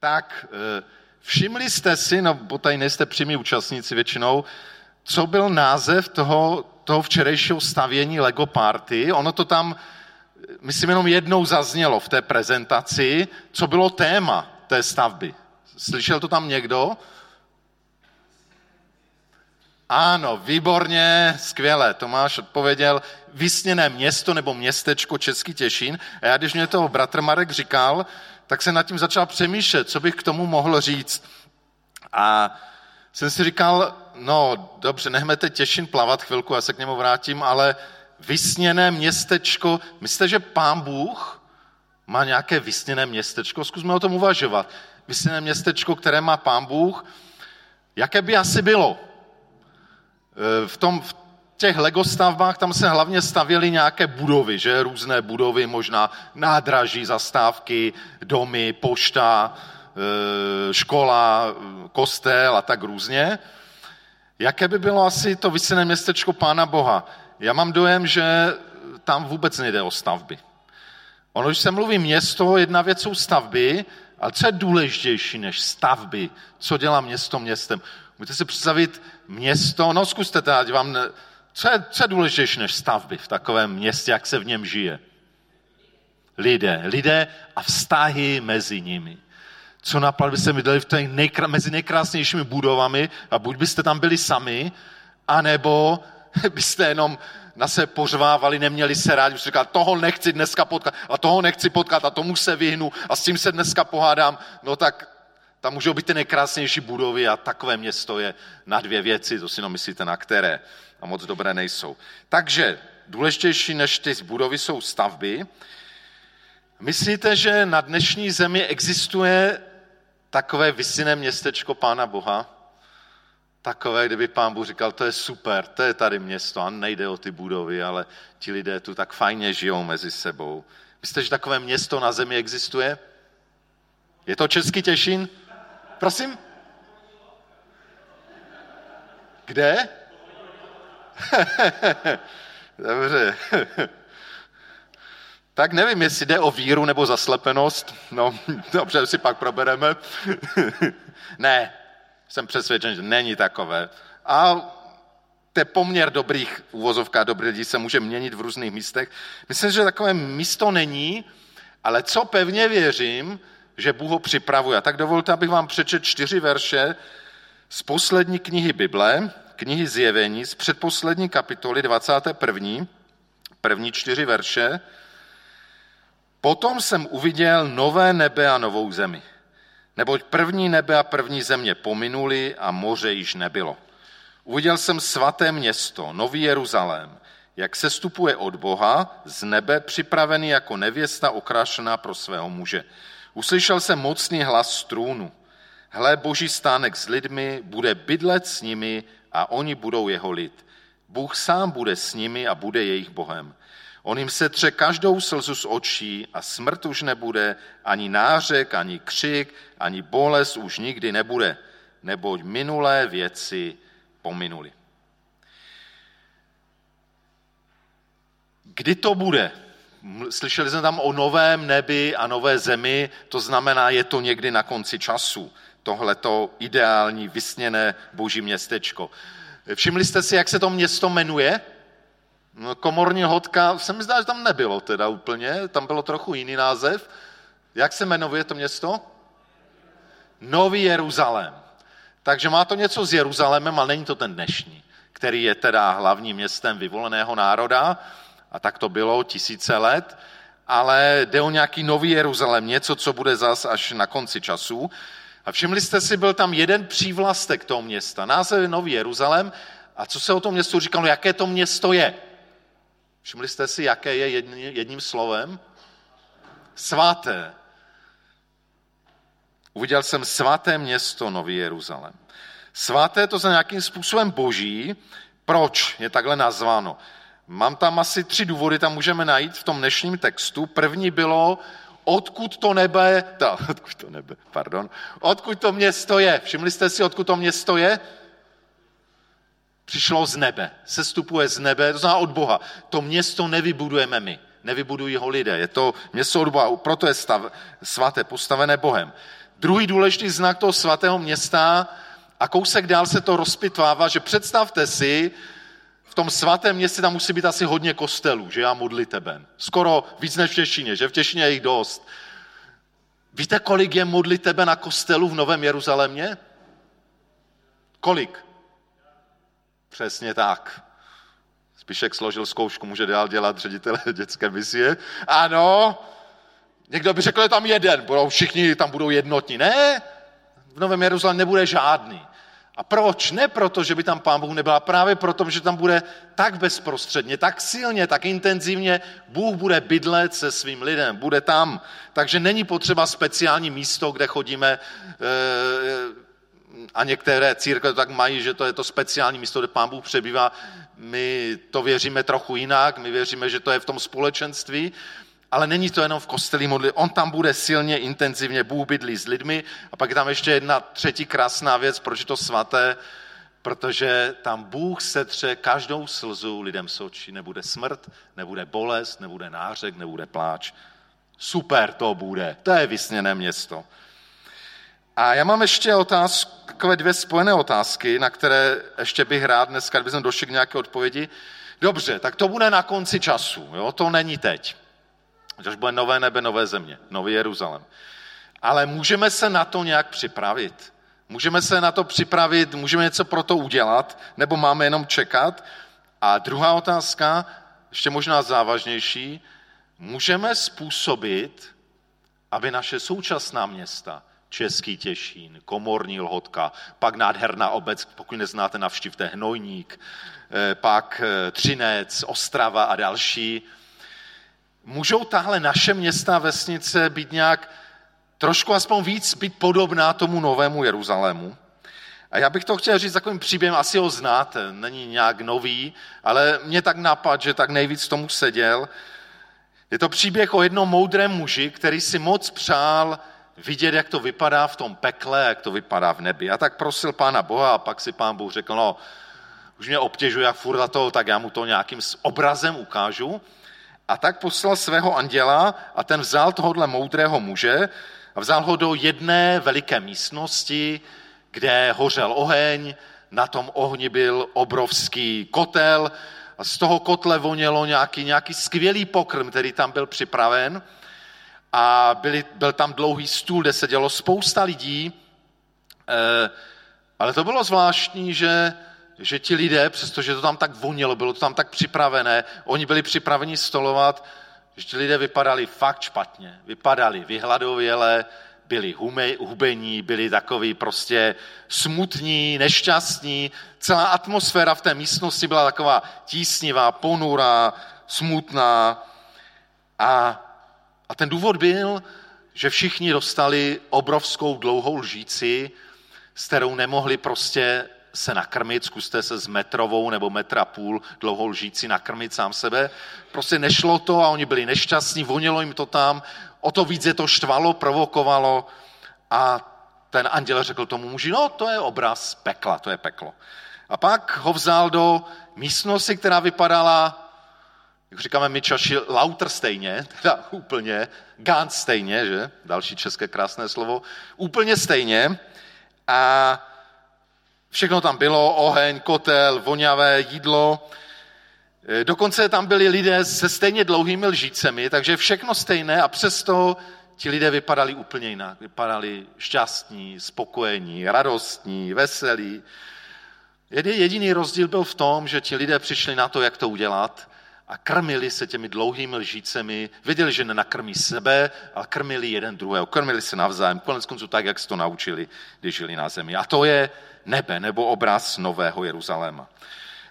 Tak eh, všimli jste si, no bo tady nejste přímí účastníci většinou, co byl název toho, toho včerejšího stavění Lego Party. Ono to tam, myslím, jenom jednou zaznělo v té prezentaci, co bylo téma té stavby. Slyšel to tam někdo? Ano, výborně, skvěle. Tomáš odpověděl, vysněné město nebo městečko Český Těšín. A já, když mě to bratr Marek říkal, tak se nad tím začal přemýšlet, co bych k tomu mohl říct. A jsem si říkal, no dobře, nechme teď Těšin plavat chvilku, já se k němu vrátím, ale vysněné městečko, myslíte, že pán Bůh má nějaké vysněné městečko? Zkusme o tom uvažovat. Vysněné městečko, které má pán Bůh, jaké by asi bylo? V, tom, v těch Lego stavbách tam se hlavně stavěly nějaké budovy, že? Různé budovy, možná nádraží, zastávky, domy, pošta, e, škola, kostel a tak různě. Jaké by bylo asi to vysené městečko Pána Boha? Já mám dojem, že tam vůbec nejde o stavby. Ono, když se mluví město, jedna věc jsou stavby, ale co je důležitější než stavby? Co dělá město městem? Můžete si představit město, no zkuste to, ať vám, ne... co, je, co je důležitější než stavby v takovém městě, jak se v něm žije? Lidé, lidé a vztahy mezi nimi. Co napad byste bydleli v těch nejkra, mezi nejkrásnějšími budovami a buď byste tam byli sami, anebo byste jenom na se pořvávali, neměli se rádi, byste říkali, toho nechci dneska potkat a toho nechci potkat a tomu se vyhnu a s tím se dneska pohádám, no tak tam můžou být ty nejkrásnější budovy a takové město je na dvě věci, to si no myslíte na které a moc dobré nejsou. Takže důležitější než ty budovy jsou stavby. Myslíte, že na dnešní zemi existuje takové vysiné městečko Pána Boha? Takové, kdyby pán Bůh říkal, to je super, to je tady město a nejde o ty budovy, ale ti lidé tu tak fajně žijou mezi sebou. Myslíte, že takové město na zemi existuje? Je to Český Těšín? Prosím? Kde? Dobře. tak nevím, jestli jde o víru nebo zaslepenost. No, dobře, si pak probereme. ne, jsem přesvědčen, že není takové. A to poměr dobrých uvozovka dobrých lidí se může měnit v různých místech. Myslím, že takové místo není, ale co pevně věřím, že Bůh ho připravuje. Tak dovolte, abych vám přečet čtyři verše z poslední knihy Bible, knihy Zjevení, z předposlední kapitoly 21. První čtyři verše. Potom jsem uviděl nové nebe a novou zemi. Neboť první nebe a první země pominuli a moře již nebylo. Uviděl jsem svaté město, Nový Jeruzalém, jak se stupuje od Boha z nebe, připravený jako nevěsta okrašená pro svého muže. Uslyšel jsem mocný hlas z trůnu. Hle, boží stánek s lidmi, bude bydlet s nimi a oni budou jeho lid. Bůh sám bude s nimi a bude jejich Bohem. On jim setře každou slzu z očí a smrt už nebude, ani nářek, ani křik, ani bolest už nikdy nebude, neboť minulé věci pominuli. Kdy to bude? Slyšeli jsme tam o novém nebi a nové zemi, to znamená, je to někdy na konci času. Tohleto ideální, vysněné boží městečko. Všimli jste si, jak se to město jmenuje? No, komorní hodka, se mi zdá, že tam nebylo teda úplně, tam bylo trochu jiný název. Jak se jmenuje to město? Nový Jeruzalém. Takže má to něco s Jeruzalémem, ale není to ten dnešní, který je teda hlavním městem vyvoleného národa a tak to bylo tisíce let, ale jde o nějaký nový Jeruzalém, něco, co bude zas až na konci času. A všimli jste si, byl tam jeden přívlastek toho města, název je Nový Jeruzalém. A co se o tom městu říkalo, jaké to město je? Všimli jste si, jaké je jedním slovem? Svaté. Uviděl jsem svaté město Nový Jeruzalém. Svaté to za nějakým způsobem boží. Proč je takhle nazváno? Mám tam asi tři důvody, tam můžeme najít v tom dnešním textu. První bylo, odkud to nebe, ta, odkud to nebe, pardon, odkud to město je. Všimli jste si, odkud to město je? Přišlo z nebe, sestupuje z nebe, to znamená od Boha. To město nevybudujeme my, nevybudují ho lidé, je to město od Boha, proto je stav, svaté, postavené Bohem. Druhý důležitý znak toho svatého města a kousek dál se to rozpitvává, že představte si, v tom svatém městě tam musí být asi hodně kostelů, že já modliteben. Skoro víc než v Těšině, že v Těšině je jich dost. Víte, kolik je modlitebe na kostelu v Novém Jeruzalémě? Kolik? Přesně tak. Spíšek složil zkoušku, může dál dělat ředitele dětské misie. Ano, někdo by řekl, že tam jeden, budou všichni tam budou jednotní. Ne, v Novém Jeruzalémě nebude žádný. A proč? Ne proto, že by tam Pán Bůh nebyl, právě proto, že tam bude tak bezprostředně, tak silně, tak intenzivně, Bůh bude bydlet se svým lidem, bude tam. Takže není potřeba speciální místo, kde chodíme eh, a některé církve tak mají, že to je to speciální místo, kde Pán Bůh přebývá. My to věříme trochu jinak, my věříme, že to je v tom společenství, ale není to jenom v kosteli modli. On tam bude silně, intenzivně, Bůh bydlí s lidmi. A pak je tam ještě jedna třetí krásná věc, proč je to svaté, protože tam Bůh setře každou slzu lidem z očí. Nebude smrt, nebude bolest, nebude nářek, nebude pláč. Super to bude, to je vysněné město. A já mám ještě otázku, takové dvě spojené otázky, na které ještě bych rád dneska, kdybychom došli k nějaké odpovědi. Dobře, tak to bude na konci času, jo? to není teď. Až bude nové nebe, nové země, nový Jeruzalém. Ale můžeme se na to nějak připravit. Můžeme se na to připravit, můžeme něco pro to udělat, nebo máme jenom čekat. A druhá otázka, ještě možná závažnější, můžeme způsobit, aby naše současná města, Český Těšín, Komorní Lhotka, pak nádherná obec, pokud neznáte, navštivte Hnojník, eh, pak eh, Třinec, Ostrava a další. Můžou tahle naše města a vesnice být nějak trošku aspoň víc být podobná tomu novému Jeruzalému? A já bych to chtěl říct takovým příběhem, asi ho znáte, není nějak nový, ale mě tak napad, že tak nejvíc tomu seděl. Je to příběh o jednom moudrém muži, který si moc přál vidět, jak to vypadá v tom pekle, jak to vypadá v nebi. A tak prosil pána Boha a pak si pán Bůh řekl, no, už mě obtěžuje jak furt to, tak já mu to nějakým obrazem ukážu. A tak poslal svého anděla a ten vzal tohohle moudrého muže a vzal ho do jedné veliké místnosti, kde hořel oheň, na tom ohni byl obrovský kotel a z toho kotle vonělo nějaký, nějaký skvělý pokrm, který tam byl připraven a byli, byl tam dlouhý stůl, kde sedělo spousta lidí, eh, ale to bylo zvláštní, že, že ti lidé, přestože to tam tak vonělo, bylo to tam tak připravené, oni byli připraveni stolovat, že ti lidé vypadali fakt špatně. Vypadali vyhladověle, byli hubení, byli takový prostě smutní, nešťastní. Celá atmosféra v té místnosti byla taková tísnivá, ponurá, smutná. A a ten důvod byl, že všichni dostali obrovskou dlouhou lžíci, s kterou nemohli prostě se nakrmit, zkuste se s metrovou nebo metra půl dlouhou lžíci nakrmit sám sebe. Prostě nešlo to a oni byli nešťastní, vonilo jim to tam, o to víc je to štvalo, provokovalo a ten anděl řekl tomu muži, no to je obraz pekla, to je peklo. A pak ho vzal do místnosti, která vypadala jak říkáme my čaši, lauter stejně, teda úplně, gant stejně, že? Další české krásné slovo. Úplně stejně. A všechno tam bylo, oheň, kotel, voňavé jídlo. E, dokonce tam byli lidé se stejně dlouhými lžícemi, takže všechno stejné a přesto ti lidé vypadali úplně jinak. Vypadali šťastní, spokojení, radostní, veselí. Jediný rozdíl byl v tom, že ti lidé přišli na to, jak to udělat a krmili se těmi dlouhými lžícemi. Věděli, že nenakrmí sebe, ale krmili jeden druhého. Krmili se navzájem, konec konců tak, jak se to naučili, když žili na zemi. A to je nebe nebo obraz Nového Jeruzaléma.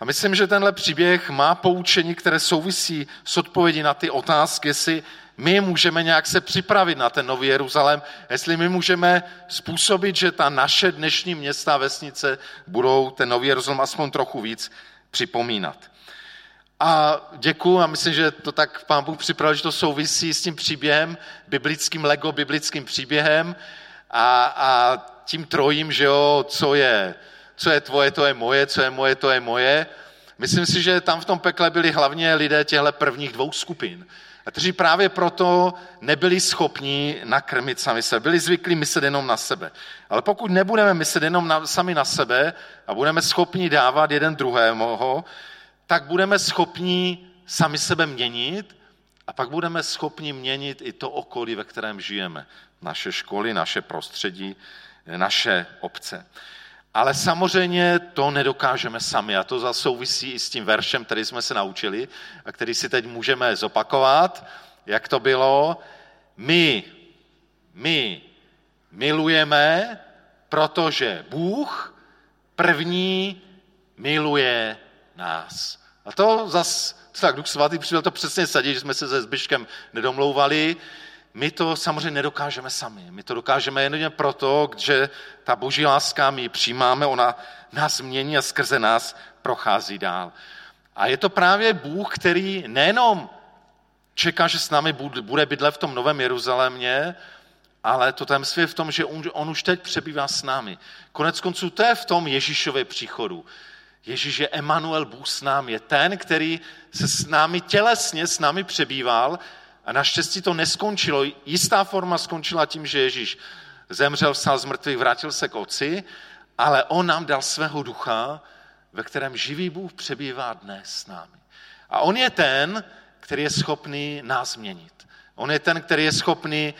A myslím, že tenhle příběh má poučení, které souvisí s odpovědí na ty otázky, jestli my můžeme nějak se připravit na ten nový Jeruzalém, jestli my můžeme způsobit, že ta naše dnešní města a vesnice budou ten nový Jeruzalém aspoň trochu víc připomínat. A děkuju a myslím, že to tak pán Bůh připravil, že to souvisí s tím příběhem, biblickým Lego, biblickým příběhem a, a tím trojím, že jo, co je, co je tvoje, to je moje, co je moje, to je moje. Myslím si, že tam v tom pekle byli hlavně lidé těchto prvních dvou skupin. Kteří právě proto nebyli schopni nakrmit sami sebe. Byli zvyklí myslet jenom na sebe. Ale pokud nebudeme myslet jenom na, sami na sebe a budeme schopni dávat jeden druhému, tak budeme schopni sami sebe měnit a pak budeme schopni měnit i to okolí, ve kterém žijeme. Naše školy, naše prostředí, naše obce. Ale samozřejmě to nedokážeme sami a to souvisí i s tím veršem, který jsme se naučili a který si teď můžeme zopakovat, jak to bylo. My, my milujeme, protože Bůh první miluje nás. A to zase, tak Duch Svatý přišel to přesně sadit, že jsme se se Zbyškem nedomlouvali, my to samozřejmě nedokážeme sami. My to dokážeme jen proto, že ta boží láska, my ji přijímáme, ona nás mění a skrze nás prochází dál. A je to právě Bůh, který nejenom čeká, že s námi bude bydlet v tom novém Jeruzalémě, ale to tam je v tom, že on, on už teď přebývá s námi. Konec konců to je v tom Ježíšově příchodu. Ježíš je Emanuel, Bůh s námi, je ten, který se s námi tělesně s námi přebýval a naštěstí to neskončilo. Jistá forma skončila tím, že Ježíš zemřel, vstal z mrtvých, vrátil se k otci, ale on nám dal svého ducha, ve kterém živý Bůh přebývá dnes s námi. A on je ten, který je schopný nás měnit. On je ten, který je schopný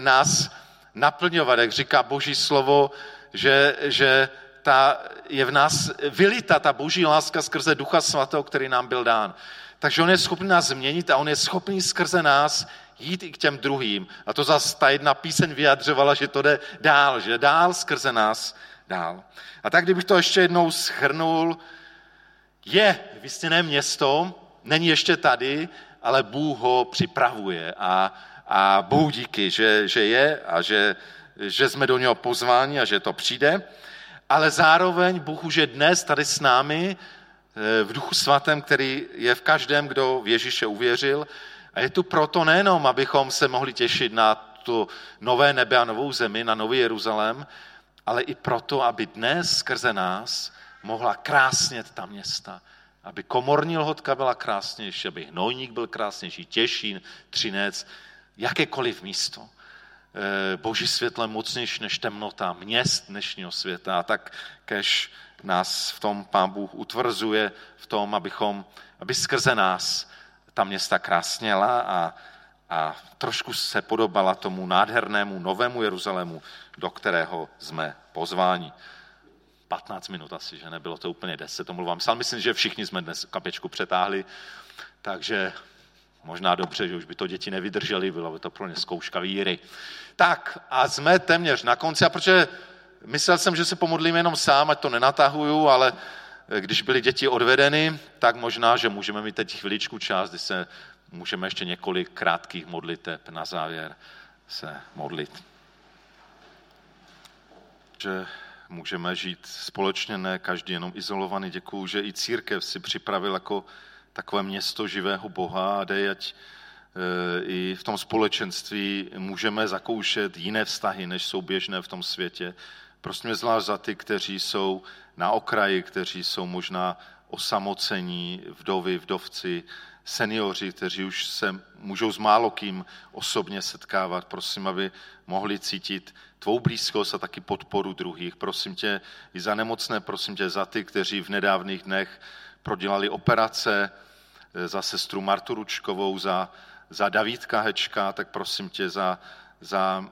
nás naplňovat, jak říká Boží slovo, že, že ta, je v nás vylita ta boží láska skrze Ducha Svatého, který nám byl dán. Takže on je schopný nás změnit a on je schopný skrze nás jít i k těm druhým. A to zase ta jedna píseň vyjadřovala, že to jde dál, že dál skrze nás dál. A tak, kdybych to ještě jednou schrnul, je vysněné město, není ještě tady, ale Bůh ho připravuje a, a Bůh díky, že, že je a že, že jsme do něho pozváni a že to přijde. Ale zároveň Bůh už je dnes tady s námi v duchu svatém, který je v každém, kdo v Ježíše uvěřil. A je tu proto nejenom, abychom se mohli těšit na to nové nebe a novou zemi, na nový Jeruzalém, ale i proto, aby dnes skrze nás mohla krásnět ta města. Aby komorní lhotka byla krásnější, aby hnojník byl krásnější, Těšín, Třinec, jakékoliv místo. Eh, boží světle mocnější než temnota měst dnešního světa. A tak kež nás v tom Pán Bůh utvrzuje v tom, abychom, aby skrze nás ta města krásněla a, a trošku se podobala tomu nádhernému novému Jeruzalému, do kterého jsme pozváni. 15 minut asi, že nebylo to úplně 10, to mluvám. Ale myslím, že všichni jsme dnes kapečku přetáhli, takže možná dobře, že už by to děti nevydrželi, bylo by to pro ně zkouška víry. Tak a jsme téměř na konci, a protože Myslel jsem, že se pomodlím jenom sám, ať to nenatahuju, ale eh, když byly děti odvedeny, tak možná, že můžeme mít teď chviličku čas, kdy se můžeme ještě několik krátkých modliteb na závěr se modlit. Že můžeme žít společně, ne každý jenom izolovaný. Děkuju, že i církev si připravil jako takové město živého Boha a dej, ať eh, i v tom společenství můžeme zakoušet jiné vztahy, než jsou běžné v tom světě. Prosím zvlášť za ty, kteří jsou na okraji, kteří jsou možná osamocení, vdovy, vdovci, seniori, kteří už se můžou s málo kým osobně setkávat. Prosím, aby mohli cítit tvou blízkost a taky podporu druhých. Prosím tě i za nemocné, prosím tě za ty, kteří v nedávných dnech prodělali operace, za sestru Martu Ručkovou, za, za Davídka Hečka, tak prosím tě za, za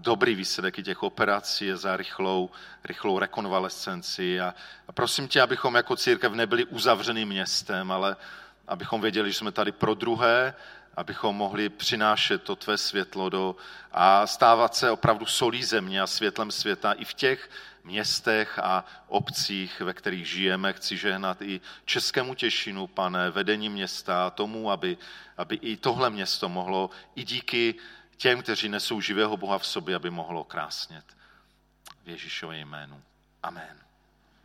dobrý výsledek i těch operací za rychlou, rychlou rekonvalescenci. A, a prosím tě, abychom jako církev nebyli uzavřeným městem, ale abychom věděli, že jsme tady pro druhé, abychom mohli přinášet to tvé světlo do, a stávat se opravdu solí země a světlem světa i v těch městech a obcích, ve kterých žijeme. Chci žehnat i Českému Těšinu, pane, vedení města, tomu, aby, aby i tohle město mohlo i díky těm, kteří nesou živého Boha v sobě, aby mohlo krásnět. V Ježíšově jménu. Amen.